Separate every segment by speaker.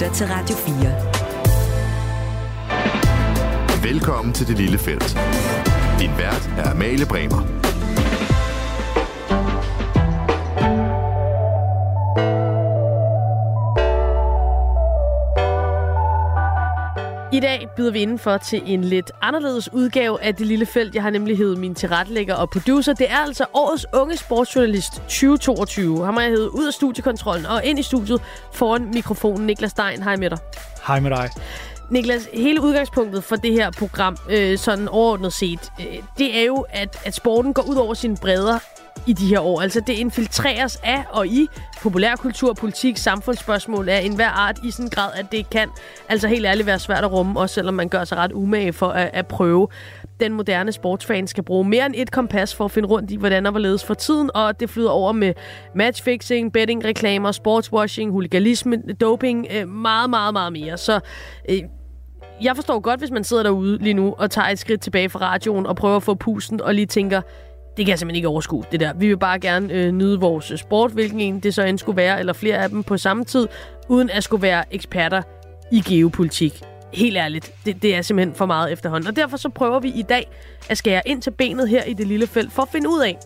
Speaker 1: lytter til Radio
Speaker 2: 4. Velkommen til Det Lille Felt. Din vært er Amalie Bremer.
Speaker 3: I dag byder vi indenfor til en lidt anderledes udgave af Det Lille Felt. Jeg har nemlig hævet min tilrettelægger og producer. Det er altså årets unge sportsjournalist 2022. Ham har jeg hævet ud af studiekontrollen og ind i studiet foran mikrofonen. Niklas Stein, hej med dig.
Speaker 4: Hej med dig.
Speaker 3: Niklas, hele udgangspunktet for det her program, øh, sådan overordnet set, øh, det er jo, at, at sporten går ud over sine bredder i de her år. Altså det infiltreres af og i populærkultur, politik, samfundsspørgsmål af enhver art i sådan en grad, at det kan altså helt ærligt være svært at rumme, også selvom man gør sig ret umage for at, at prøve. Den moderne sportsfan skal bruge mere end et kompas for at finde rundt i, hvordan og hvorledes for tiden, og det flyder over med matchfixing, betting, reklamer, sportswashing, huligalisme, doping, øh, meget, meget, meget mere. Så øh, jeg forstår godt, hvis man sidder derude lige nu og tager et skridt tilbage fra radioen og prøver at få pusten og lige tænker, det kan jeg simpelthen ikke overskue, det der. Vi vil bare gerne øh, nyde vores sport, hvilken en det så end skulle være, eller flere af dem på samme tid, uden at skulle være eksperter i geopolitik. Helt ærligt, det, det er simpelthen for meget efterhånden. Og derfor så prøver vi i dag at skære ind til benet her i det lille felt, for at finde ud af,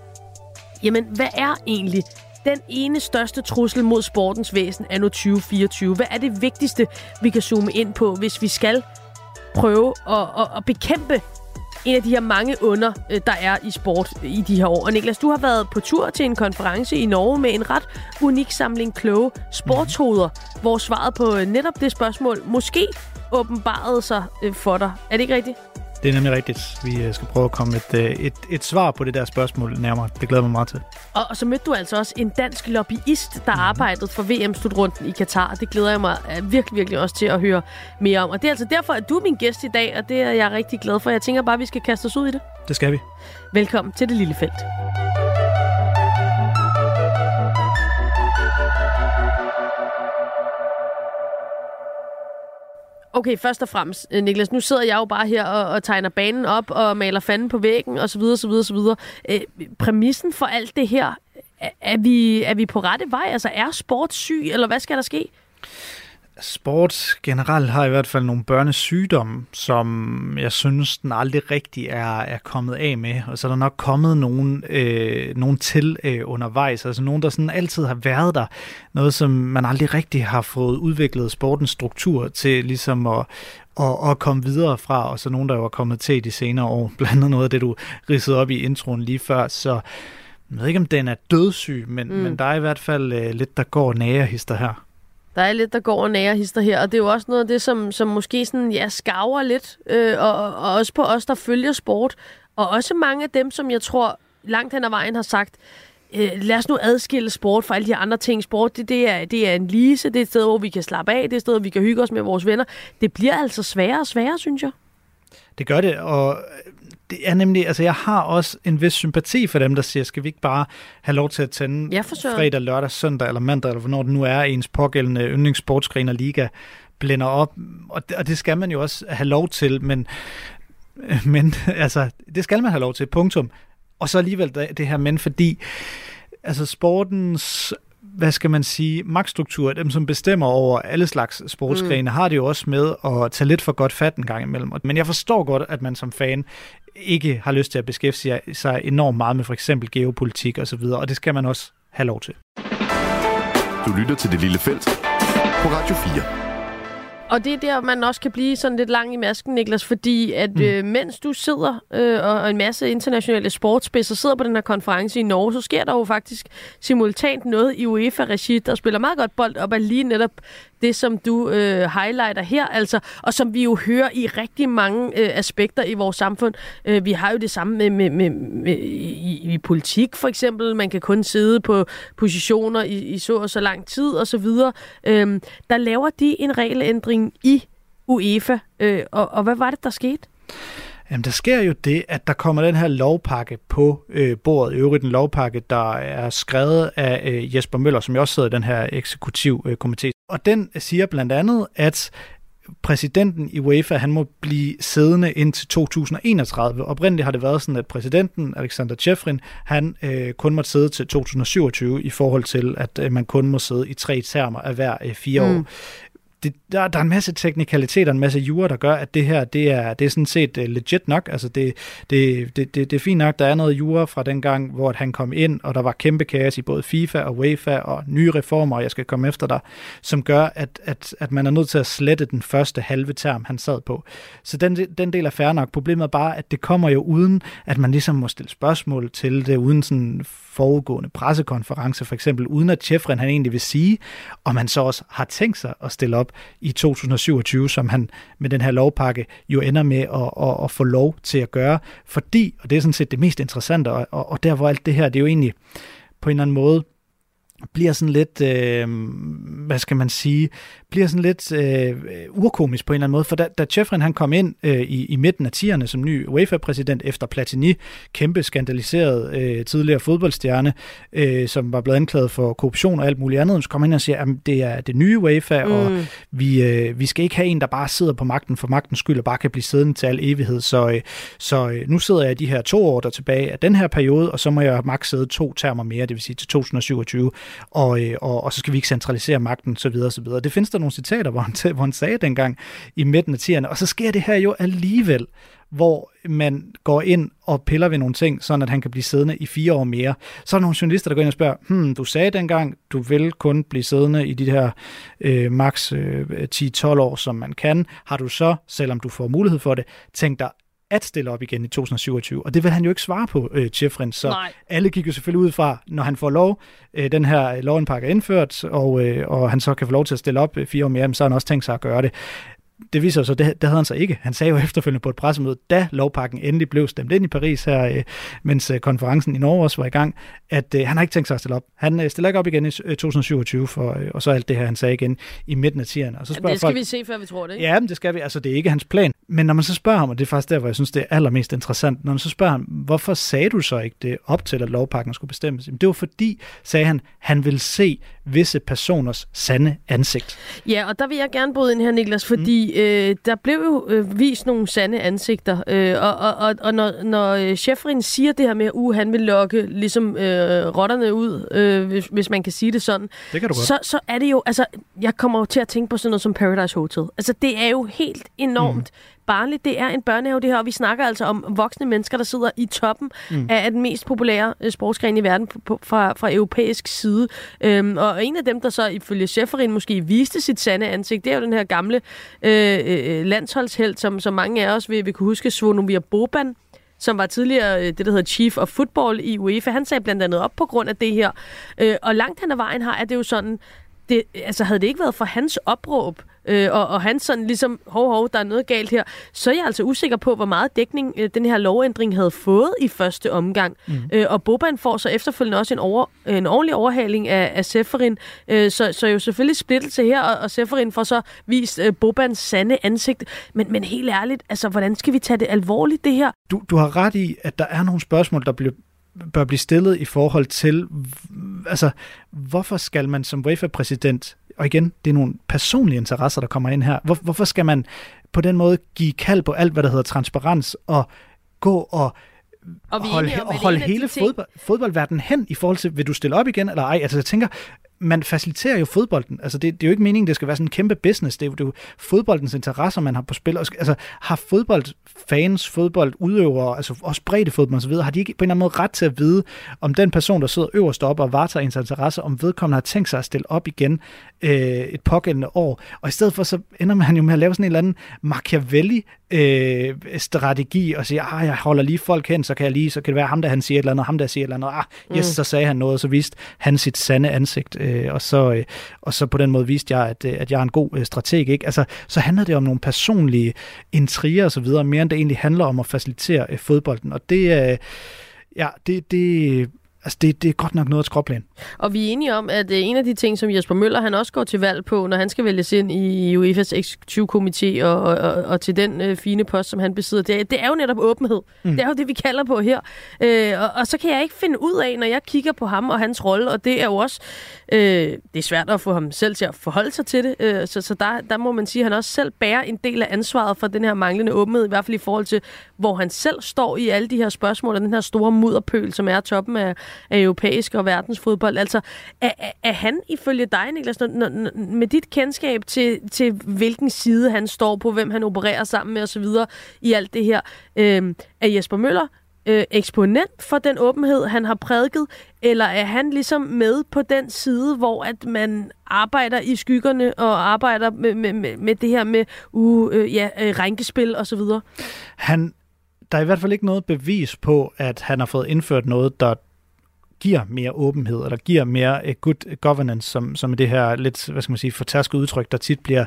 Speaker 3: jamen hvad er egentlig den ene største trussel mod sportens væsen er nu 2024? Hvad er det vigtigste, vi kan zoome ind på, hvis vi skal prøve at, at, at bekæmpe en af de her mange under, øh, der er i sport i de her år. Og Niklas, du har været på tur til en konference i Norge med en ret unik samling kloge sportshoveder, hvor svaret på øh, netop det spørgsmål måske åbenbarede sig øh, for dig. Er det ikke rigtigt?
Speaker 4: Det er nemlig rigtigt. Vi øh, skal prøve at komme et, øh, et, et svar på det der spørgsmål nærmere. Det glæder mig meget til.
Speaker 3: Og, og så mødte du altså også en dansk lobbyist, der mm. arbejdede for VM-slutrunden i Katar. Det glæder jeg mig øh, virkelig, virkelig også til at høre mere om. Og det er altså derfor, at du er min gæst i dag, og det er jeg rigtig glad for. Jeg tænker bare, at vi skal kaste os ud i det.
Speaker 4: Det skal vi.
Speaker 3: Velkommen til Det Lille Felt. Okay, først og fremmest, øh, Niklas, nu sidder jeg jo bare her og, og tegner banen op og maler fanden på væggen osv. osv., osv. Øh, præmissen for alt det her, er, er, vi, er vi på rette vej? Altså er sport syg, eller hvad skal der ske?
Speaker 4: Sport generelt har i hvert fald nogle børnesygdomme, som jeg synes, den aldrig rigtig er, er kommet af med. Og så er der nok kommet nogen, øh, nogen til øh, undervejs. Altså nogen, der sådan altid har været der. Noget, som man aldrig rigtig har fået udviklet sportens struktur til ligesom at, at, at komme videre fra. Og så nogen, der jo er kommet til de senere år. Blandt andet noget af det, du ridsede op i introen lige før. Så jeg ved ikke, om den er dødssyg, men, mm. men der er i hvert fald øh, lidt, der går nærehister her.
Speaker 3: Der er lidt, der går og nærer hister her, og det er jo også noget af det, som, som måske sådan, ja, skaver lidt, øh, og, og også på os, der følger sport, og også mange af dem, som jeg tror langt hen ad vejen har sagt, øh, lad os nu adskille sport fra alle de andre ting. Sport, det, det, er, det er en lise, det er et sted, hvor vi kan slappe af, det er et sted, hvor vi kan hygge os med vores venner. Det bliver altså sværere og sværere, synes jeg.
Speaker 4: Det gør det, og det er nemlig, altså jeg har også en vis sympati for dem, der siger, skal vi ikke bare have lov til at tænde fredag, lørdag, søndag eller mandag, eller hvornår det nu er, ens pågældende yndlingssportsgren og liga blænder op, og det, og det skal man jo også have lov til, men, men altså, det skal man have lov til, punktum. Og så alligevel det, her men, fordi altså sportens hvad skal man sige, magtstruktur, dem som bestemmer over alle slags sportsgrene, mm. har det jo også med at tage lidt for godt fat en gang imellem. Men jeg forstår godt, at man som fan ikke har lyst til at beskæftige sig enormt meget med for eksempel geopolitik osv., og, og det skal man også have lov til.
Speaker 2: Du lytter til Det Lille Felt på Radio 4.
Speaker 3: Og det er der, man også kan blive sådan lidt lang i masken, Niklas, fordi at mm. øh, mens du sidder øh, og en masse internationale sportsspidser sidder på den her konference i Norge, så sker der jo faktisk simultant noget i UEFA-regi, der spiller meget godt bold op af lige netop det, som du øh, highlighter her, altså, og som vi jo hører i rigtig mange øh, aspekter i vores samfund. Øh, vi har jo det samme med, med, med, med i, i politik, for eksempel. Man kan kun sidde på positioner i, i så og så lang tid, og så videre. Øh, der laver de en regelændring i UEFA, øh, og, og hvad var det, der skete?
Speaker 4: Jamen, der sker jo det, at der kommer den her lovpakke på øh, bordet. I øvrigt en lovpakke, der er skrevet af øh, Jesper Møller, som jo også sidder i den her eksekutiv øh, komité. Og den siger blandt andet, at præsidenten i UEFA, han må blive siddende indtil 2031. Oprindeligt har det været sådan, at præsidenten, Alexander Tjefrin, han øh, kun må sidde til 2027 i forhold til, at øh, man kun må sidde i tre termer af hver øh, fire mm. år det, der, der er en masse teknikaliteter, en masse jure, der gør, at det her, det er, det er sådan set øh, legit nok. Altså det, det, det, det, det er fint nok, der er noget jure fra den gang, hvor han kom ind, og der var kæmpe kaos i både FIFA og UEFA og nye reformer, og jeg skal komme efter dig, som gør, at, at, at man er nødt til at slette den første halve term, han sad på. Så den, den del er fair nok. Problemet er bare, at det kommer jo uden, at man ligesom må stille spørgsmål til det, uden sådan foregående pressekonference for eksempel, uden at Chefren han egentlig vil sige, om han så også har tænkt sig at stille op i 2027, som han med den her lovpakke jo ender med at, at, at få lov til at gøre, fordi, og det er sådan set det mest interessante, og, og, og der hvor alt det her, det er jo egentlig på en eller anden måde bliver sådan lidt, øh, hvad skal man sige, bliver sådan lidt øh, urkomisk på en eller anden måde, for da, da Chefren han kom ind øh, i, i midten af 10'erne som ny UEFA-præsident efter Platini, kæmpe skandaliseret øh, tidligere fodboldstjerne, øh, som var blevet anklaget for korruption og alt muligt andet, så kom han ind og siger, at det er det nye UEFA, mm. og vi, øh, vi skal ikke have en, der bare sidder på magten for magtens skyld og bare kan blive siddende til al evighed. Så, øh, så øh, nu sidder jeg de her to år der tilbage af den her periode, og så må jeg maks sidde to termer mere, det vil sige til 2027, og, øh, og, og så skal vi ikke centralisere magten, så videre, så videre. Det findes der nogle citater, hvor han, hvor han sagde dengang i midten af 10'erne, og så sker det her jo alligevel, hvor man går ind og piller ved nogle ting, sådan at han kan blive siddende i fire år mere. Så er der nogle journalister, der går ind og spørger, hmm, du sagde dengang, du vil kun blive siddende i de her øh, maks øh, 10-12 år, som man kan. Har du så, selvom du får mulighed for det, tænkt dig at stille op igen i 2027. Og det vil han jo ikke svare på, øh, Chefrin. Så Nej. alle gik jo selvfølgelig ud fra, når han får lov, øh, den her lovenpakke er indført, og, øh, og han så kan få lov til at stille op øh, fire år mere, så har han også tænkt sig at gøre det det viser sig så, det, det havde han så ikke. Han sagde jo efterfølgende på et pressemøde, da lovpakken endelig blev stemt ind i Paris her, øh, mens øh, konferencen i Norge også var i gang, at øh, han har ikke tænkt sig at stille op. Han øh, stiller ikke op igen i 2027, øh, for, øh, og så alt det her, han sagde igen i midten af 10'erne. Og så
Speaker 3: spørger ja, det skal folk, vi se, før vi tror det, ikke?
Speaker 4: Ja, men det skal vi. Altså, det er ikke hans plan. Men når man så spørger ham, og det er faktisk der, hvor jeg synes, det er allermest interessant, når man så spørger ham, hvorfor sagde du så ikke det op til, at lovpakken skulle bestemmes? Jamen, det var fordi, sagde han, han vil se visse personers sande ansigt.
Speaker 3: Ja, og der vil jeg gerne bryde ind her, Niklas, fordi mm. øh, der blev jo øh, vist nogle sande ansigter, øh, og, og, og, og når, når øh, Schäferin siger det her med, at uh, han vil lokke ligesom øh, rotterne ud, øh, hvis, hvis man kan sige det sådan,
Speaker 4: det kan du
Speaker 3: så, så er det jo, altså, jeg kommer jo til at tænke på sådan noget som Paradise Hotel. Altså, det er jo helt enormt mm barnligt. Det er en børnehave, det her, og vi snakker altså om voksne mennesker, der sidder i toppen mm. af den mest populære øh, sportsgren i verden på, på, fra, fra europæisk side. Øhm, og en af dem, der så ifølge Schäferin måske viste sit sande ansigt, det er jo den her gamle øh, øh, landsholdshelt, som, som mange af os vil, vil kunne huske, Svonomir Boban, som var tidligere øh, det, der hedder Chief of Football i UEFA. Han sagde blandt andet op på grund af det her. Øh, og langt hen ad vejen har er det jo sådan, det, altså havde det ikke været for hans opråb, øh, og, og han sådan ligesom, hov, hov, der er noget galt her, så er jeg altså usikker på, hvor meget dækning øh, den her lovændring havde fået i første omgang. Mm. Øh, og Boban får så efterfølgende også en, over, en ordentlig overhaling af, af Seferin, øh, så, så jo selvfølgelig splittelse her, og, og Seferin får så vist øh, Bobans sande ansigt. Men, men helt ærligt, altså, hvordan skal vi tage det alvorligt, det her?
Speaker 4: Du, du har ret i, at der er nogle spørgsmål, der bliver bør blive stillet i forhold til, altså, hvorfor skal man som UEFA-præsident, og igen, det er nogle personlige interesser, der kommer ind her, hvor, hvorfor skal man på den måde give kald på alt, hvad der hedder transparens, og gå og og holde, og holde hele fodbold, fodboldverdenen hen i forhold til, vil du stille op igen eller ej? Altså jeg tænker, man faciliterer jo fodbolden. Altså, det, det er jo ikke meningen, det skal være sådan en kæmpe business. Det er jo, det er jo fodboldens interesser, man har på spil. Altså, har fodboldfans, fodboldudøvere, altså også bredde fodbold osv., har de ikke på en eller anden måde ret til at vide, om den person, der sidder øverst oppe og varetager ens interesse, om vedkommende har tænkt sig at stille op igen øh, et pågældende år. Og i stedet for, så ender man jo med at lave sådan en eller anden Machiavelli øh, strategi og sige, ah, jeg holder lige folk hen, så kan jeg lige, så kan det være ham, der han siger et eller andet, ham der siger et eller andet, ah, yes, mm. så sagde han noget, og så viste han sit sande ansigt, øh, Øh, og, så, øh, og så på den måde viste jeg, at, øh, at jeg er en god øh, strateg, ikke? Altså, så handler det om nogle personlige intriger og så videre, mere end det egentlig handler om at facilitere øh, fodbolden, og det, øh, ja, det, det Altså, det, det er godt nok noget at skråplan.
Speaker 3: Og vi er enige om, at øh, en af de ting, som Jesper Møller han også går til valg på, når han skal vælges ind i UEFA's eksekutivkomité og, og, og til den øh, fine post, som han besidder, det er, det er jo netop åbenhed. Mm. Det er jo det, vi kalder på her. Øh, og, og så kan jeg ikke finde ud af, når jeg kigger på ham og hans rolle, og det er jo også øh, det er svært at få ham selv til at forholde sig til det, øh, så, så der, der må man sige, at han også selv bærer en del af ansvaret for den her manglende åbenhed, i hvert fald i forhold til, hvor han selv står i alle de her spørgsmål, og den her store mudderpøl, som er toppen af, af europæisk og verdensfodbold. Altså, er, er han ifølge dig, Niklas, med dit kendskab til, til hvilken side han står på, hvem han opererer sammen med osv. i alt det her, øh, er Jesper Møller øh, eksponent for den åbenhed, han har prædiket, eller er han ligesom med på den side, hvor at man arbejder i skyggerne og arbejder med, med, med, med det her med uh, øh, ja, øh, rænkespil osv.?
Speaker 4: Han, der er i hvert fald ikke noget bevis på, at han har fået indført noget, der giver mere åbenhed, eller giver mere eh, good governance, som, som er det her lidt, hvad skal man sige, fortærskede udtryk, der tit bliver,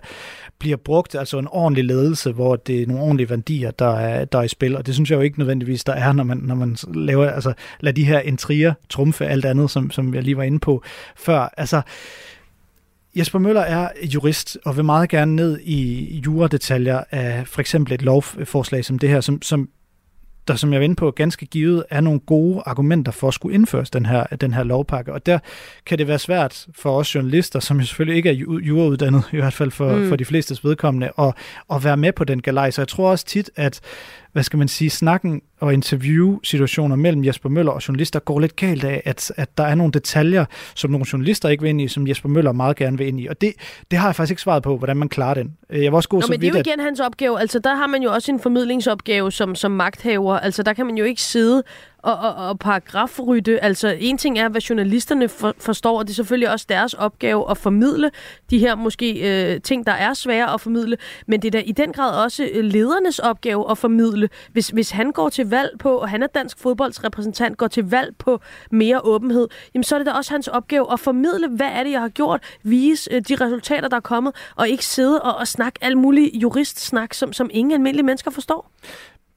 Speaker 4: bliver brugt, altså en ordentlig ledelse, hvor det er nogle ordentlige værdier, der er, der er i spil, og det synes jeg jo ikke nødvendigvis, der er, når man, når man laver, altså lad de her intriger trumfe alt andet, som, som jeg lige var inde på før. Altså, Jesper Møller er jurist og vil meget gerne ned i juradetaljer af for eksempel et lovforslag som det her, som, som der, som jeg var inde på, ganske givet er nogle gode argumenter for at skulle indføres den her, den her lovpakke. Og der kan det være svært for os journalister, som jo selvfølgelig ikke er jurauddannet, i hvert fald for, mm. for de flestes vedkommende, at, at være med på den galej. Så jeg tror også tit, at hvad skal man sige, snakken og interview-situationer mellem Jesper Møller og journalister går lidt galt af, at, at der er nogle detaljer, som nogle journalister ikke vil ind i, som Jesper Møller meget gerne vil ind i. Og det, det har jeg faktisk ikke svaret på, hvordan man klarer den. Jeg var også god
Speaker 3: Nå,
Speaker 4: så
Speaker 3: men det er jo igen at... hans opgave. Altså, der har man jo også en formidlingsopgave som, som magthaver. Altså, der kan man jo ikke sidde og, og, og paragrafrytte. Altså, en ting er, hvad journalisterne for, forstår, og det er selvfølgelig også deres opgave at formidle de her måske øh, ting, der er svære at formidle, men det er da i den grad også øh, ledernes opgave at formidle. Hvis, hvis han går til valg på, og han er dansk fodboldsrepræsentant, går til valg på mere åbenhed, jamen så er det da også hans opgave at formidle, hvad er det, jeg har gjort, vise øh, de resultater, der er kommet, og ikke sidde og, og snakke al mulig juristsnak, som, som ingen almindelige mennesker forstår.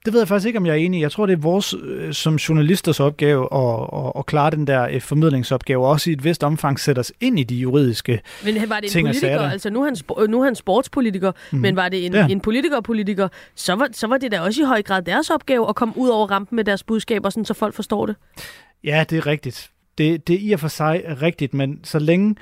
Speaker 4: Det ved jeg faktisk ikke, om jeg er enig Jeg tror, det er vores øh, som journalisters opgave at, at, at klare den der øh, formidlingsopgave, og også i et vist omfang sætte os ind i de juridiske
Speaker 3: Men var det en ting politiker? Altså, nu er han, nu er han sportspolitiker, mm. men var det en, ja. en politiker-politiker, så var, så var det da også i høj grad deres opgave at komme ud over rampen med deres budskaber, sådan, så folk forstår det.
Speaker 4: Ja, det er rigtigt. Det, det er i og for sig rigtigt, men så længe,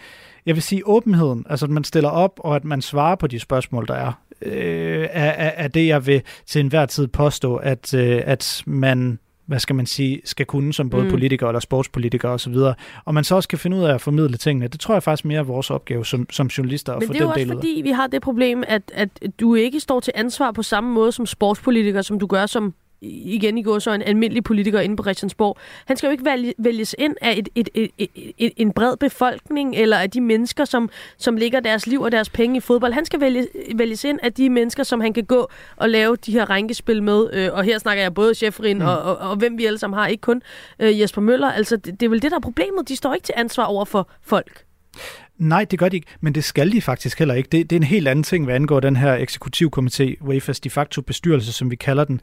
Speaker 4: jeg vil sige åbenheden, altså at man stiller op, og at man svarer på de spørgsmål, der er, øh, er, er, er det, jeg vil til enhver tid påstå, at, øh, at man hvad skal man sige, skal kunne som både mm. politiker eller sportspolitiker osv. Og, og man så også kan finde ud af at formidle tingene. Det tror jeg faktisk mere er vores opgave som, som journalister at
Speaker 3: Men
Speaker 4: få
Speaker 3: det er
Speaker 4: jo
Speaker 3: også fordi, vi har det problem, at, at du ikke står til ansvar på samme måde som sportspolitiker, som du gør som igen i går så en almindelig politiker inde på Christiansborg. Han skal jo ikke vælges ind af et, et, et, et, et, en bred befolkning, eller af de mennesker, som, som ligger deres liv og deres penge i fodbold. Han skal vælges, vælges ind af de mennesker, som han kan gå og lave de her rænkespil med. Øh, og her snakker jeg både Schäferin mm. og, og, og hvem vi alle sammen har, ikke kun øh, Jesper Møller. Altså, det, det er vel det, der er problemet. De står ikke til ansvar over for folk.
Speaker 4: Nej, det gør de ikke, men det skal de faktisk heller ikke. Det, det er en helt anden ting, hvad angår den her eksekutivkomité, WAFA's de facto bestyrelse, som vi kalder den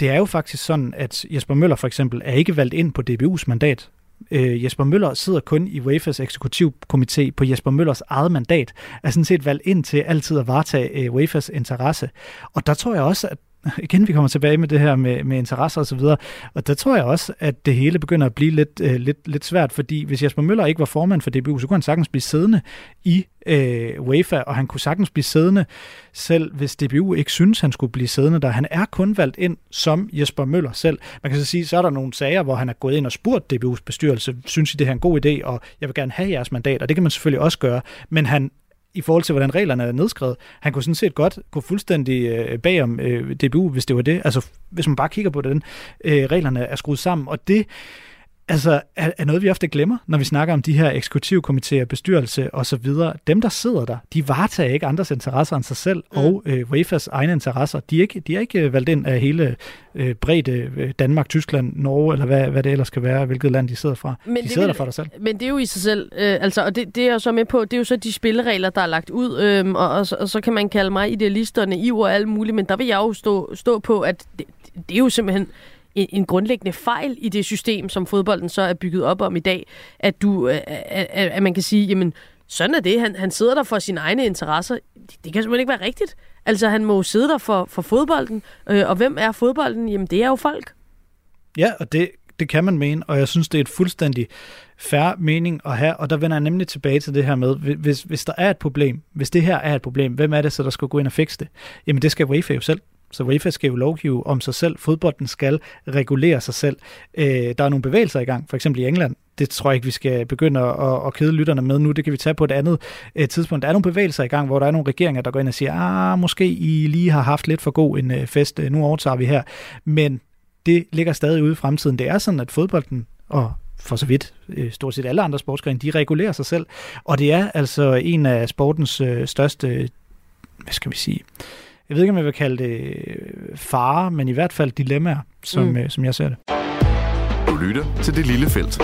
Speaker 4: det er jo faktisk sådan, at Jesper Møller for eksempel er ikke valgt ind på DBU's mandat. Øh, Jesper Møller sidder kun i UEFA's eksekutivkomité på Jesper Møllers eget mandat, er sådan set valgt ind til altid at varetage øh, UEFA's interesse. Og der tror jeg også, at igen, vi kommer tilbage med det her med, med interesser og så videre, og der tror jeg også, at det hele begynder at blive lidt, øh, lidt, lidt svært, fordi hvis Jesper Møller ikke var formand for DBU, så kunne han sagtens blive siddende i øh, UEFA, og han kunne sagtens blive siddende, selv hvis DBU ikke synes, han skulle blive siddende der. Han er kun valgt ind som Jesper Møller selv. Man kan så sige, så er der nogle sager, hvor han er gået ind og spurgt DBU's bestyrelse, synes I det her er en god idé, og jeg vil gerne have jeres mandat, og det kan man selvfølgelig også gøre, men han i forhold til, hvordan reglerne er nedskrevet. Han kunne sådan set godt gå fuldstændig øh, bagom øh, DBU, hvis det var det. Altså, hvis man bare kigger på, hvordan øh, reglerne er skruet sammen. Og det altså, er, er noget, vi ofte glemmer, når vi snakker om de her eksekutivkomitéer, bestyrelse og så videre. Dem, der sidder der, de varetager ikke andres interesser end sig selv mm. og øh, WAFAs egne interesser. De er ikke, de er ikke øh, valgt ind af hele øh, bredde øh, Danmark, Tyskland, Norge, eller hvad, hvad det ellers skal være, hvilket land de sidder fra. Men de sidder vil, der for dig selv.
Speaker 3: Men det er jo i sig selv, øh, altså, og det, det er jeg så med på, det er jo så de spilleregler, der er lagt ud, øh, og, og, så, og så kan man kalde mig idealisterne, i og alt muligt, men der vil jeg jo stå, stå på, at det, det er jo simpelthen en, en grundlæggende fejl i det system, som fodbolden så er bygget op om i dag, at, du, øh, at, at, at man kan sige, jamen, sådan er det. Han, han sidder der for sine egne interesser. Det, det kan simpelthen ikke være rigtigt. Altså, han må jo sidde der for, for fodbolden. Øh, og hvem er fodbolden? Jamen, det er jo folk.
Speaker 4: Ja, og det, det kan man mene, og jeg synes, det er et fuldstændig færre mening at have, og der vender jeg nemlig tilbage til det her med, hvis, hvis der er et problem, hvis det her er et problem, hvem er det så, der skal gå ind og fikse det? Jamen, det skal UEFA jo selv. Så UEFA skal jo lovgive om sig selv. Fodbolden skal regulere sig selv. Øh, der er nogle bevægelser i gang, for eksempel i England. Det tror jeg ikke, vi skal begynde at, at kede lytterne med nu. Det kan vi tage på et andet øh, tidspunkt. Der er nogle bevægelser i gang, hvor der er nogle regeringer, der går ind og siger, ah, måske I lige har haft lidt for god en øh, fest. Øh, nu overtager vi her. Men det ligger stadig ude i fremtiden. Det er sådan, at fodbolden og for så vidt øh, stort set alle andre sportsgrene, de regulerer sig selv. Og det er altså en af sportens øh, største, hvad skal vi sige, jeg ved ikke, om jeg vil kalde det øh, fare, men i hvert fald dilemmaer, som, mm. som jeg ser det.
Speaker 2: Du lytter til Det Lille Felt.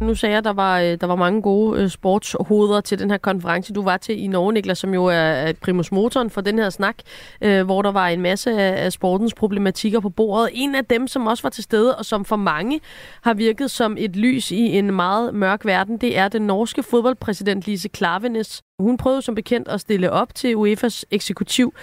Speaker 3: Nu sagde jeg, at der var, øh, der var mange gode øh, sportshoveder til den her konference, du var til i Norge, Niklas, som jo er primus motoren for den her snak, øh, hvor der var en masse af sportens problematikker på bordet. En af dem, som også var til stede, og som for mange har virket som et lys i en meget mørk verden, det er den norske fodboldpræsident Lise Klavenes. Hun prøvede som bekendt at stille op til UEFA's eksekutiv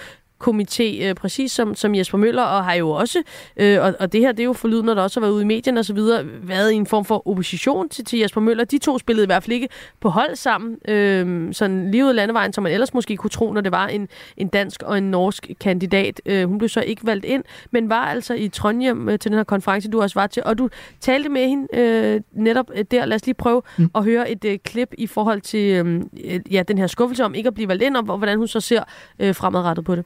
Speaker 3: komité, øh, præcis som, som Jesper Møller, og har jo også, øh, og, og det her det er jo forlyden, når der også har været ude i medierne osv., været i en form for opposition til, til Jesper Møller. De to spillede i hvert fald ikke på hold sammen, øh, sådan lige ud af landevejen, som man ellers måske kunne tro, når det var en, en dansk og en norsk kandidat. Øh, hun blev så ikke valgt ind, men var altså i Trondheim øh, til den her konference, du også var til, og du talte med hende øh, netop øh, der. Lad os lige prøve mm. at høre et øh, klip i forhold til øh, ja, den her skuffelse om ikke at blive valgt ind, og hvordan hun så ser øh, fremadrettet på det.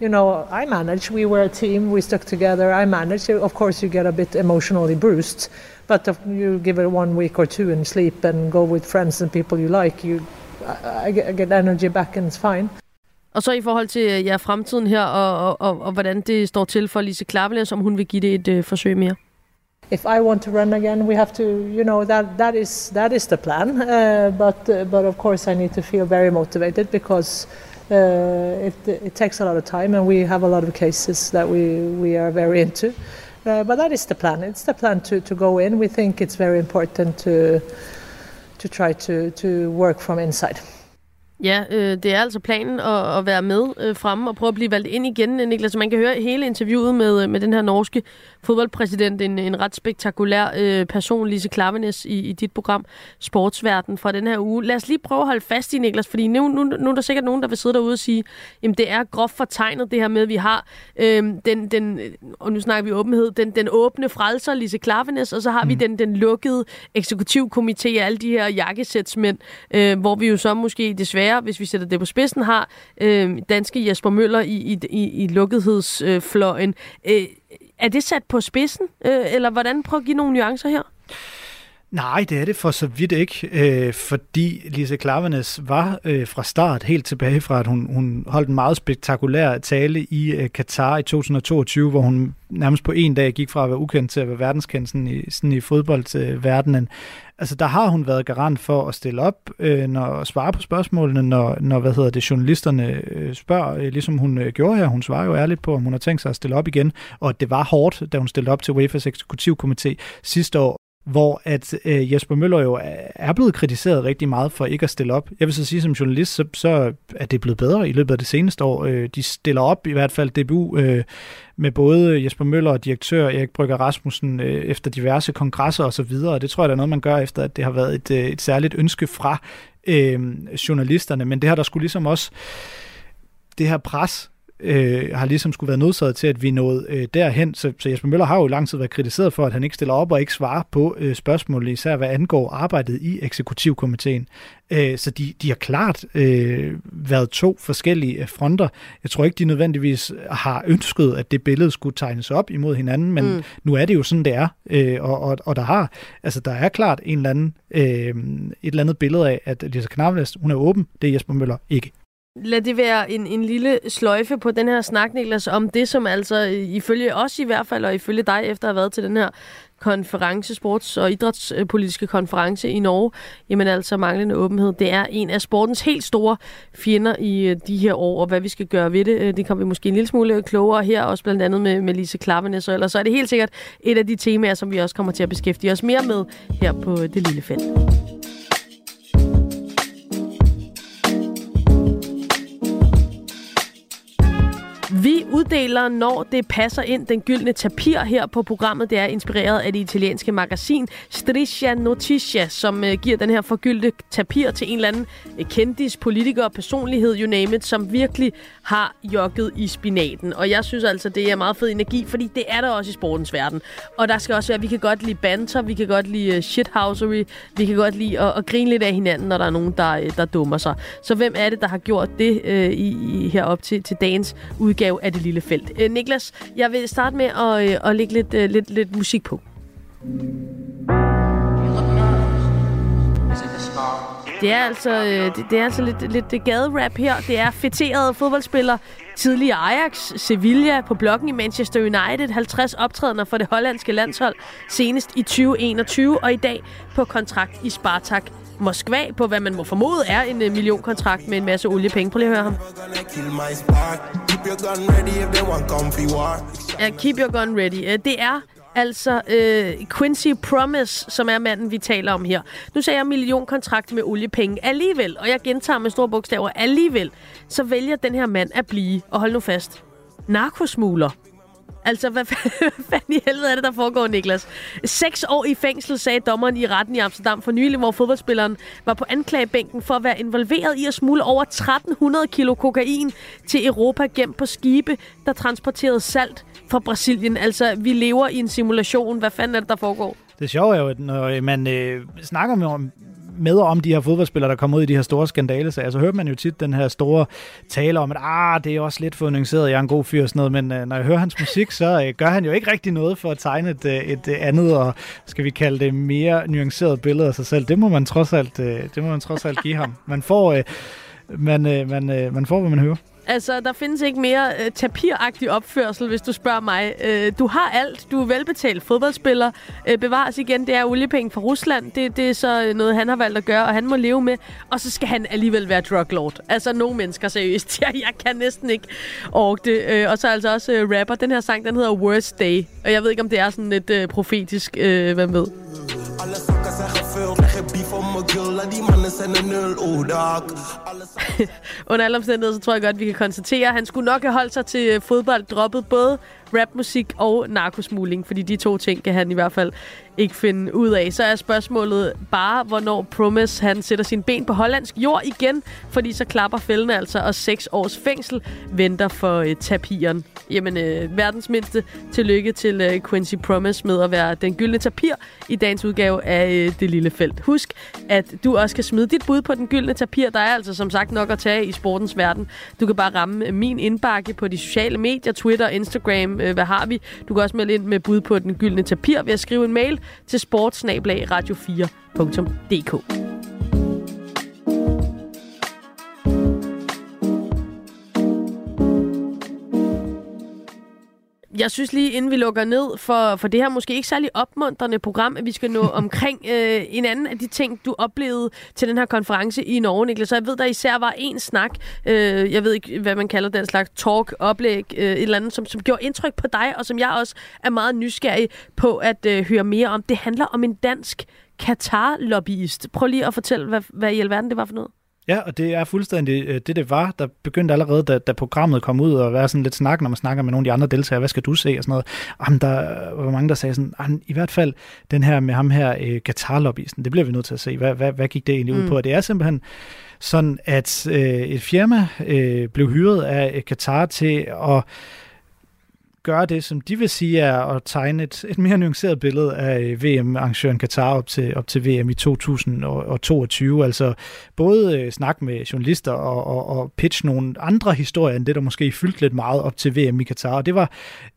Speaker 1: You know, I managed. We were a team. We stuck together. I managed. Of course, you get a bit emotionally bruised, but you give it one week or two and sleep and go with friends and people you like. You, I, I get energy back and it's fine.
Speaker 3: Og så i forhold til ja, fremtiden her, og, og, og, og hvordan det står til for Lise Klaveles, om hun vil give det et øh, forsøg mere.
Speaker 1: If I want to run again, we have to, you know, that that is that is the plan. Uh, but uh, but of course, I need to feel very motivated because it, it takes a lot of time, and we have a lot of cases that we, we are very into. Uh, but that is the plan. It's the plan to, to go in. We think it's very important to to try to, to work from inside.
Speaker 3: Ja, øh, det er altså planen at, at være med øh, fremme og prøve at blive valgt ind igen, Niklas. Man kan høre hele interviewet med, øh, med den her norske fodboldpræsident, en, en ret spektakulær øh, person, Lise Klavenes, i, i dit program Sportsverden fra den her uge. Lad os lige prøve at holde fast i, Niklas, fordi nu, nu, nu er der sikkert nogen, der vil sidde derude og sige, jamen det er groft fortegnet det her med, at vi har øh, den, den, og nu snakker vi åbenhed, den, den åbne frelser, Lise Klavenes, og så har mm. vi den, den lukkede eksekutivkomité alle de her jakkesætsmænd, øh, hvor vi jo så måske desværre desværre, hvis vi sætter det på spidsen, har øh, danske Jesper Møller i, i, i, i lukketheddsfløjen. Øh, er det sat på spidsen, øh, eller hvordan? Prøv at give nogle nuancer her.
Speaker 4: Nej, det er det for så vidt ikke, øh, fordi Lise Klavenes var øh, fra start helt tilbage fra, at hun, hun holdt en meget spektakulær tale i øh, Katar i 2022, hvor hun nærmest på en dag gik fra at være ukendt til at være verdenskendt sådan i, sådan i fodboldverdenen. Altså, der har hun været garant for at stille op, øh, når svare på spørgsmålene, når, når hvad hedder det, journalisterne øh, spørger, øh, ligesom hun øh, gjorde her. Hun svarer jo ærligt på, om hun har tænkt sig at stille op igen, og det var hårdt, da hun stillede op til UEFA's eksekutivkomité sidste år, hvor at øh, Jesper Møller jo er blevet kritiseret rigtig meget for ikke at stille op. Jeg vil så sige som journalist, så, så er det blevet bedre i løbet af det seneste år. Øh, de stiller op i hvert fald DBU øh, med både Jesper Møller og direktør Erik Brygger Rasmussen øh, efter diverse kongresser osv., og det tror jeg, der er noget, man gør efter, at det har været et, øh, et særligt ønske fra øh, journalisterne. Men det har der skulle ligesom også det her pres øh, har ligesom skulle være nødsaget til, at vi nåede øh, derhen. Så, så Jesper Møller har jo lang tid været kritiseret for, at han ikke stiller op og ikke svarer på øh, spørgsmål, især hvad angår arbejdet i eksekutivkomiteen. Øh, så de, de har klart øh, været to forskellige øh, fronter. Jeg tror ikke, de nødvendigvis har ønsket, at det billede skulle tegnes op imod hinanden, men mm. nu er det jo sådan, det er. Øh, og, og, og der har, altså der er klart en eller anden, øh, et eller andet billede af, at Lisa Knavles, hun er åben, det er Jesper Møller ikke.
Speaker 3: Lad det være en, en lille sløjfe på den her snak, Niklas, om det, som altså øh, ifølge os i hvert fald, og ifølge dig efter at have været til den her konference, sports- og idrætspolitiske konference i Norge, jamen altså manglende åbenhed, det er en af sportens helt store fjender i øh, de her år, og hvad vi skal gøre ved det, øh, det kommer vi måske en lille smule klogere her, også blandt andet med, med Lise Klavenes, og ellers så er det helt sikkert et af de temaer, som vi også kommer til at beskæftige os mere med her på det lille felt. Vi uddeler, når det passer ind. Den gyldne tapir her på programmet, det er inspireret af det italienske magasin Striscia Noticia, som øh, giver den her forgyldte tapir til en eller anden øh, kendis, politiker, personlighed, you name it, som virkelig har jokket i spinaten. Og jeg synes altså, det er meget fed energi, fordi det er der også i sportens verden. Og der skal også være, vi kan godt lide banter, vi kan godt lide øh, shithousery, vi kan godt lide at, at grine lidt af hinanden, når der er nogen, der, øh, der dummer sig. Så hvem er det, der har gjort det øh, i, i, herop til, til dagens udgave af Det Lille Felt? Øh, Niklas, jeg vil starte med at, øh, at lægge lidt, øh, lidt, lidt musik på. Det er altså, øh, det, det er altså lidt, lidt gaderap her. Det er fetterede fodboldspiller, tidligere Ajax, Sevilla på blokken i Manchester United, 50 optrædener for det hollandske landshold, senest i 2021, og i dag på kontrakt i Spartak Moskva på, hvad man må formode er en øh, millionkontrakt med en masse oliepenge. Prøv lige at høre ham. Ja, keep your gun ready. Øh, det er altså øh, Quincy Promise, som er manden, vi taler om her. Nu sagde jeg millionkontrakt med oliepenge. Alligevel, og jeg gentager med store bogstaver, alligevel, så vælger den her mand at blive, og hold nu fast, narkosmugler. Altså, hvad, hvad fanden i helvede er det, der foregår, Niklas? Seks år i fængsel, sagde dommeren i retten i Amsterdam for nylig, hvor fodboldspilleren var på anklagebænken for at være involveret i at smule over 1300 kilo kokain til Europa gemt på skibe, der transporterede salt fra Brasilien. Altså, vi lever i en simulation. Hvad fanden er det, der foregår?
Speaker 4: Det sjove er jo, at når man øh, snakker om med om de her fodboldspillere, der kommer ud i de her store skandalesager, så hører man jo tit den her store tale om, at ah, det er også lidt for nuanceret, jeg er en god fyr og sådan noget, men øh, når jeg hører hans musik, så øh, gør han jo ikke rigtig noget for at tegne et, øh, et øh, andet, og skal vi kalde det mere nuanceret billede af sig selv. Det må man trods alt, øh, det må man trods alt give ham. Man får, øh, man, øh, man, øh, man får, hvad man hører.
Speaker 3: Altså, der findes ikke mere øh, tapiragtig opførsel, hvis du spørger mig. Øh, du har alt. Du er velbetalt fodboldspiller. Øh, bevares igen, det er oliepenge fra Rusland. Det, det er så øh, noget, han har valgt at gøre, og han må leve med. Og så skal han alligevel være druglord. Altså, nogle mennesker seriøst. Jeg, jeg kan næsten ikke orke det. Øh, og så altså også øh, rapper. Den her sang, den hedder Worst Day. Og jeg ved ikke, om det er sådan lidt øh, profetisk, øh, hvad ved. Alle girl, zijn nul, oh. Under alle omstændigheder, så tror jeg godt, vi kan konstatere, at han skulle nok have holdt sig til øh, fodbold, droppet både rapmusik og narkosmugling, fordi de to ting kan han i hvert fald ikke finde ud af. Så er spørgsmålet bare, hvornår Promise han sætter sin ben på hollandsk jord igen, fordi så klapper fældene altså, og seks års fængsel venter for uh, tapiren. Jamen, uh, verdens mindste tillykke til uh, Quincy Promise med at være den gyldne tapir i dagens udgave af uh, Det Lille Felt. Husk, at du også kan smide givet dit bud på den gyldne tapir. Der er altså som sagt nok at tage i sportens verden. Du kan bare ramme øh, min indbakke på de sociale medier, Twitter, Instagram, øh, hvad har vi. Du kan også melde ind med bud på den gyldne tapir ved at skrive en mail til sportsnablagradio4.dk. jeg synes lige, inden vi lukker ned for, for det her måske ikke særlig opmuntrende program, at vi skal nå omkring øh, en anden af de ting, du oplevede til den her konference i Norge, Niklas. Så jeg ved, der især var en snak, øh, jeg ved ikke, hvad man kalder den slags talk, oplæg, øh, et eller andet, som, som gjorde indtryk på dig, og som jeg også er meget nysgerrig på at øh, høre mere om. Det handler om en dansk Katar-lobbyist. Prøv lige at fortælle, hvad, hvad i alverden det var for noget.
Speaker 4: Ja, og det er fuldstændig øh, det, det var. Der begyndte allerede, da, da programmet kom ud, og være sådan lidt snak, når man snakker med nogle af de andre deltagere. Hvad skal du se? Og sådan noget. Jamen, der var mange, der sagde sådan, i hvert fald den her med ham her, øh, Qatar-lobbyisten, det bliver vi nødt til at se. Hvad, hvad, hvad gik det egentlig mm. ud på? Og det er simpelthen sådan, at øh, et firma øh, blev hyret af Qatar til at gøre det, som de vil sige er at tegne et, et mere nuanceret billede af øh, VM-arrangøren Qatar op til, op til VM i 2022. Altså både øh, snak med journalister og, og, og pitch nogle andre historier, end det, der måske fyldte lidt meget op til VM i Qatar. Og det var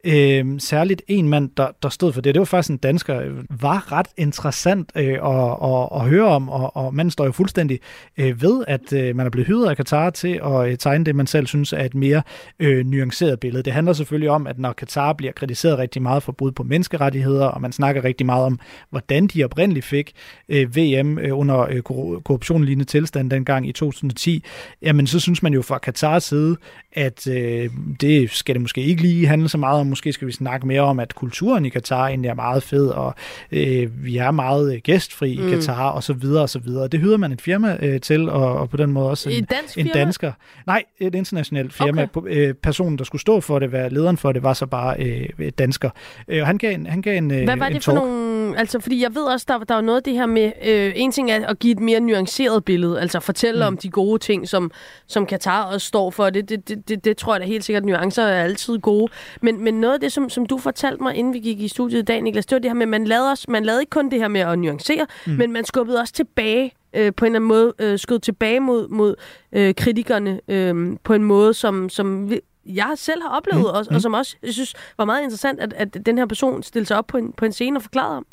Speaker 4: øh, særligt en mand, der, der stod for det. Det var faktisk en dansker. Var ret interessant øh, at, at, at høre om, og, og man står jo fuldstændig øh, ved, at øh, man er blevet hyret af Qatar til at øh, tegne det, man selv synes er et mere øh, nuanceret billede. Det handler selvfølgelig om, at når Katar bliver kritiseret rigtig meget for brud på menneskerettigheder, og man snakker rigtig meget om, hvordan de oprindeligt fik øh, VM øh, under øh, korruptionlignende tilstand dengang i 2010, jamen så synes man jo fra Katars side, at øh, det skal det måske ikke lige handle så meget om. Måske skal vi snakke mere om, at kulturen i Katar egentlig er meget fed, og øh, vi er meget øh, gæstfri mm. i Katar, og så videre, og så videre. Det hyder man et firma øh, til, og, og på den måde også en,
Speaker 3: dansk
Speaker 4: en dansker. Nej, et internationalt firma. Okay. Øh, personen, der skulle stå for det, være lederen for det, var så bare øh, dansker. Øh, han gav en, han gav en,
Speaker 3: øh, Hvad var
Speaker 4: en
Speaker 3: det talk. for nogle... Altså, fordi jeg ved også, der, der var noget af det her med... Øh, en ting er at give et mere nuanceret billede, altså fortælle mm. om de gode ting, som, som Katar også står for. Det, det, det, det, det tror jeg da helt sikkert, nuancer er altid gode. Men, men noget af det, som, som du fortalte mig, inden vi gik i studiet i dag, Niklas, det var det her med, at man lavede, også, man lavede ikke kun det her med at nuancere, mm. men man skubbede også tilbage øh, på en eller anden måde øh, skød tilbage mod, mod øh, kritikerne øh, på en måde, som, som jeg selv har oplevet, mm. og, og mm. som også jeg synes var meget interessant, at, at den her person stillede sig op på en, på en scene og forklarede om.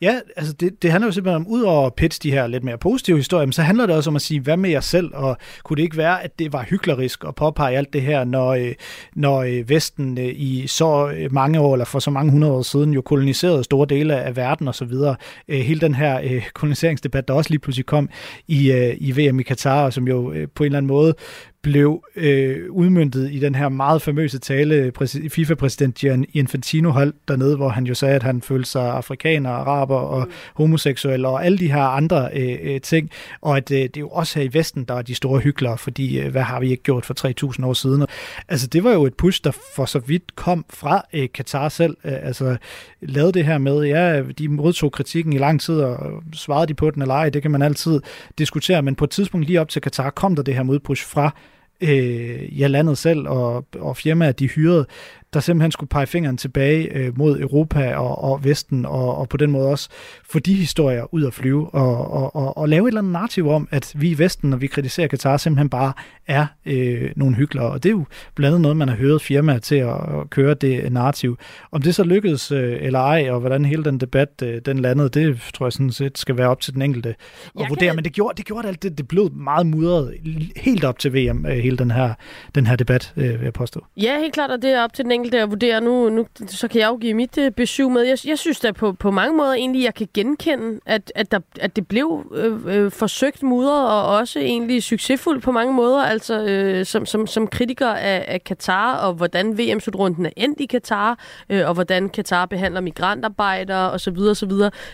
Speaker 4: Ja, altså det, det handler jo simpelthen om, ud over at pitche de her lidt mere positive historier, men så handler det også om at sige, hvad med jer selv, og kunne det ikke være, at det var hyklerisk at påpege alt det her, når, øh, når øh, Vesten øh, i så mange år, eller for så mange hundrede år siden, jo koloniserede store dele af verden og så videre. Hele den her koloniseringsdebat, der også lige pludselig kom i, i VM i Katar, som jo på en eller anden måde blev øh, udmyndtet i den her meget famøse tale, FIFA-præsident Gian Infantino holdt dernede, hvor han jo sagde, at han følte sig afrikaner, araber og mm. homoseksuelle og alle de her andre øh, øh, ting, og at øh, det er jo også her i Vesten, der er de store hyklere, fordi øh, hvad har vi ikke gjort for 3.000 år siden? Altså det var jo et push, der for så vidt kom fra øh, Katar selv, øh, altså lavede det her med, ja, de modtog kritikken i lang tid, og svarede de på den eller ej, det kan man altid diskutere, men på et tidspunkt lige op til Katar kom der det her modpush fra øh, ja, landet selv og, og firmaer, de hyrede, der simpelthen skulle pege fingeren tilbage øh, mod Europa og, og Vesten, og, og på den måde også få de historier ud at flyve, og, og, og, og lave et eller andet narrativ om, at vi i Vesten, når vi kritiserer Katar, simpelthen bare er øh, nogle hyggelere. Og det er jo blandt andet noget, man har hørt firmaer til at, at køre det narrativ. Om det så lykkedes øh, eller ej, og hvordan hele den debat øh, den landede, det tror jeg sådan set skal være op til den enkelte at jeg vurdere. Kan... Men det gjorde, det gjorde alt det, det blev meget mudret helt op til VM, øh, hele den her, den her debat, øh, vil jeg påstå.
Speaker 3: Ja, helt klart, og det er op til den enkelte at vurdere. Nu, nu så kan jeg jo give mit øh, besøg med. Jeg, jeg synes da på, på mange måder egentlig, jeg kan genkende, at, at, der, at det blev øh, øh, forsøgt mudret, og også egentlig succesfuldt på mange måder, altså øh, som, som, som kritiker af, af Katar, og hvordan VM-slutrunden er endt i Katar, øh, og hvordan Katar behandler migrantarbejdere osv. osv.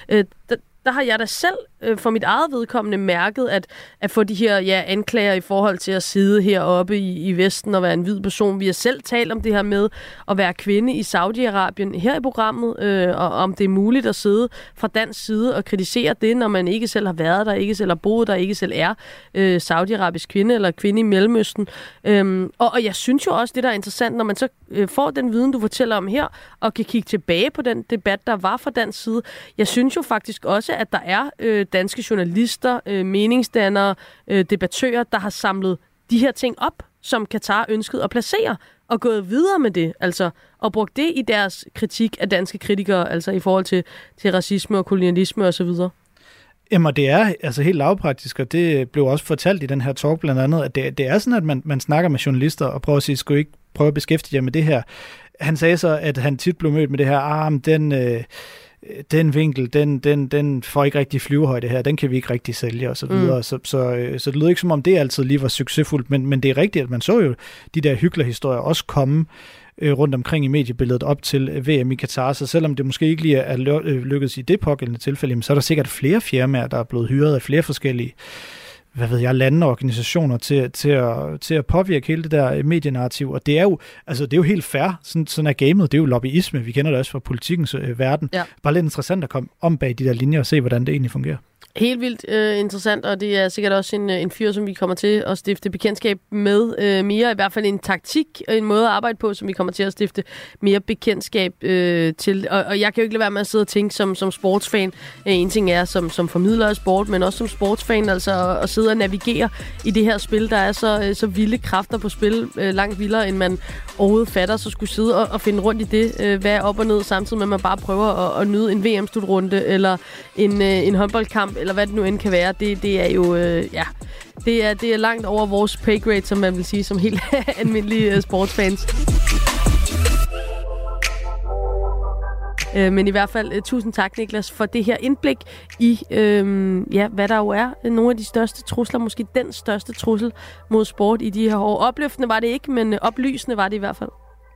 Speaker 3: Øh, der, der har jeg da selv øh, for mit eget vedkommende mærket, at, at få de her ja, anklager i forhold til at sidde heroppe i, i Vesten og være en hvid person. Vi har selv talt om det her med at være kvinde i Saudi-Arabien her i programmet, øh, og om det er muligt at sidde fra dansk side og kritisere det, når man ikke selv har været der, ikke selv har boet der, ikke selv er øh, saudiarabisk kvinde eller kvinde i Mellemøsten. Øhm, og, og jeg synes jo også, det der er interessant, når man så øh, får den viden, du fortæller om her, og kan kigge tilbage på den debat, der var fra dansk side. Jeg synes jo faktisk også, at der er øh, danske journalister, øh, meningsdannere, øh, debattører, der har samlet de her ting op, som Katar ønskede at placere, og gået videre med det, altså, og brugt det i deres kritik af danske kritikere, altså i forhold til, til racisme og kolonialisme osv.?
Speaker 4: Jamen, det er altså helt lavpraktisk, og det blev også fortalt i den her talk blandt andet, at det, det er sådan, at man, man snakker med journalister og prøver at sige, skulle I ikke prøve at beskæftige jer med det her? Han sagde så, at han tit blev mødt med det her, ah, den... Øh, den vinkel, den, den, den får ikke rigtig flyvehøjde her, den kan vi ikke rigtig sælge og så mm. videre. Mm. Så, så, øh, så det lyder ikke som om det altid lige var succesfuldt, men, men det er rigtigt, at man så jo de der hyggelige også komme øh, rundt omkring i mediebilledet op til VM i Katar, så selvom det måske ikke lige er øh, lykkedes i det pågældende tilfælde, så er der sikkert flere firmaer, der er blevet hyret af flere forskellige hvad ved jeg, lande og organisationer til, til, at, til at påvirke hele det der medienarrativ. Og det er jo, altså, det er jo helt fair. Sådan, sådan er gamet. Det er jo lobbyisme. Vi kender det også fra politikens øh, verden. Ja. Bare lidt interessant at komme om bag de der linjer og se, hvordan det egentlig fungerer.
Speaker 3: Helt vildt øh, interessant, og det er sikkert også en, øh, en fyr, som vi kommer til at stifte bekendtskab med øh, mere. I hvert fald en taktik og en måde at arbejde på, som vi kommer til at stifte mere bekendtskab øh, til. Og, og jeg kan jo ikke lade være med at sidde og tænke som, som sportsfan. Øh, en ting er som, som formidler af sport, men også som sportsfan, altså at, at sidde og navigere i det her spil. Der er så, øh, så vilde kræfter på spil, øh, langt vildere, end man overhovedet fatter. Så skulle sidde og, og finde rundt i det, øh, hvad er op og ned, samtidig med at man bare prøver at, at nyde en VM-slutrunde, eller en, øh, en håndboldkamp, eller hvad det nu end kan være, det, det er jo, øh, ja, det er, det er langt over vores pay grade, som man vil sige, som helt almindelige øh, sportsfans. Øh, men i hvert fald øh, tusind tak, Niklas, for det her indblik i, øhm, ja, hvad der jo er nogle af de største trusler, måske den største trussel mod sport i de her år. Opløftende var det ikke, men oplysende var det i hvert fald.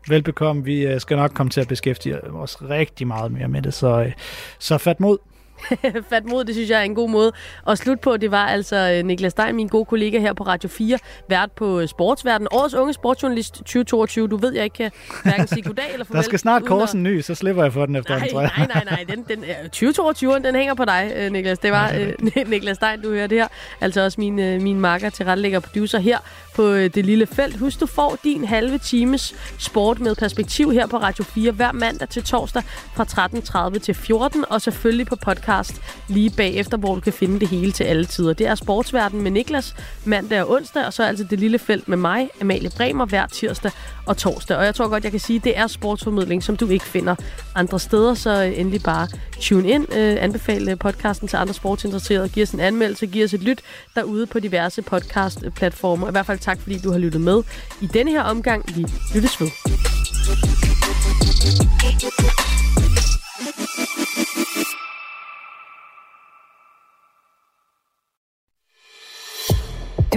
Speaker 4: Velbekomme. Vi skal nok komme til at beskæftige os rigtig meget mere med det, så, så fat mod.
Speaker 3: Fat mod, det synes jeg er en god måde at slutte på. Det var altså øh, Niklas Stein, min gode kollega her på Radio 4, vært på Sportsverden. Årets unge sportsjournalist 2022. Du ved, jeg ikke kan hverken sige goddag eller farvel.
Speaker 4: Der skal snart kors en ny, så slipper jeg for den efter
Speaker 3: nej, tror jeg. Nej, nej, nej. Den, den, 2022, den hænger på dig, øh, Niklas. Det var uh, Niklas Stein, du hører det her. Altså også min, min makker til rettelægger producer her på det lille felt. Husk, du får din halve times sport med perspektiv her på Radio 4 hver mandag til torsdag fra 13.30 til 14, og selvfølgelig på podcast podcast lige bagefter, hvor du kan finde det hele til alle tider. Det er Sportsverden med Niklas mandag og onsdag, og så er altså det lille felt med mig, Amalie Bremer, hver tirsdag og torsdag. Og jeg tror godt, jeg kan sige, at det er sportsformidling, som du ikke finder andre steder, så endelig bare tune ind, øh, anbefale podcasten til andre sportsinteresserede, giv os en anmeldelse, giv os et lyt derude på diverse podcastplatformer. I hvert fald tak, fordi du har lyttet med i denne her omgang. Vi lyttes ved.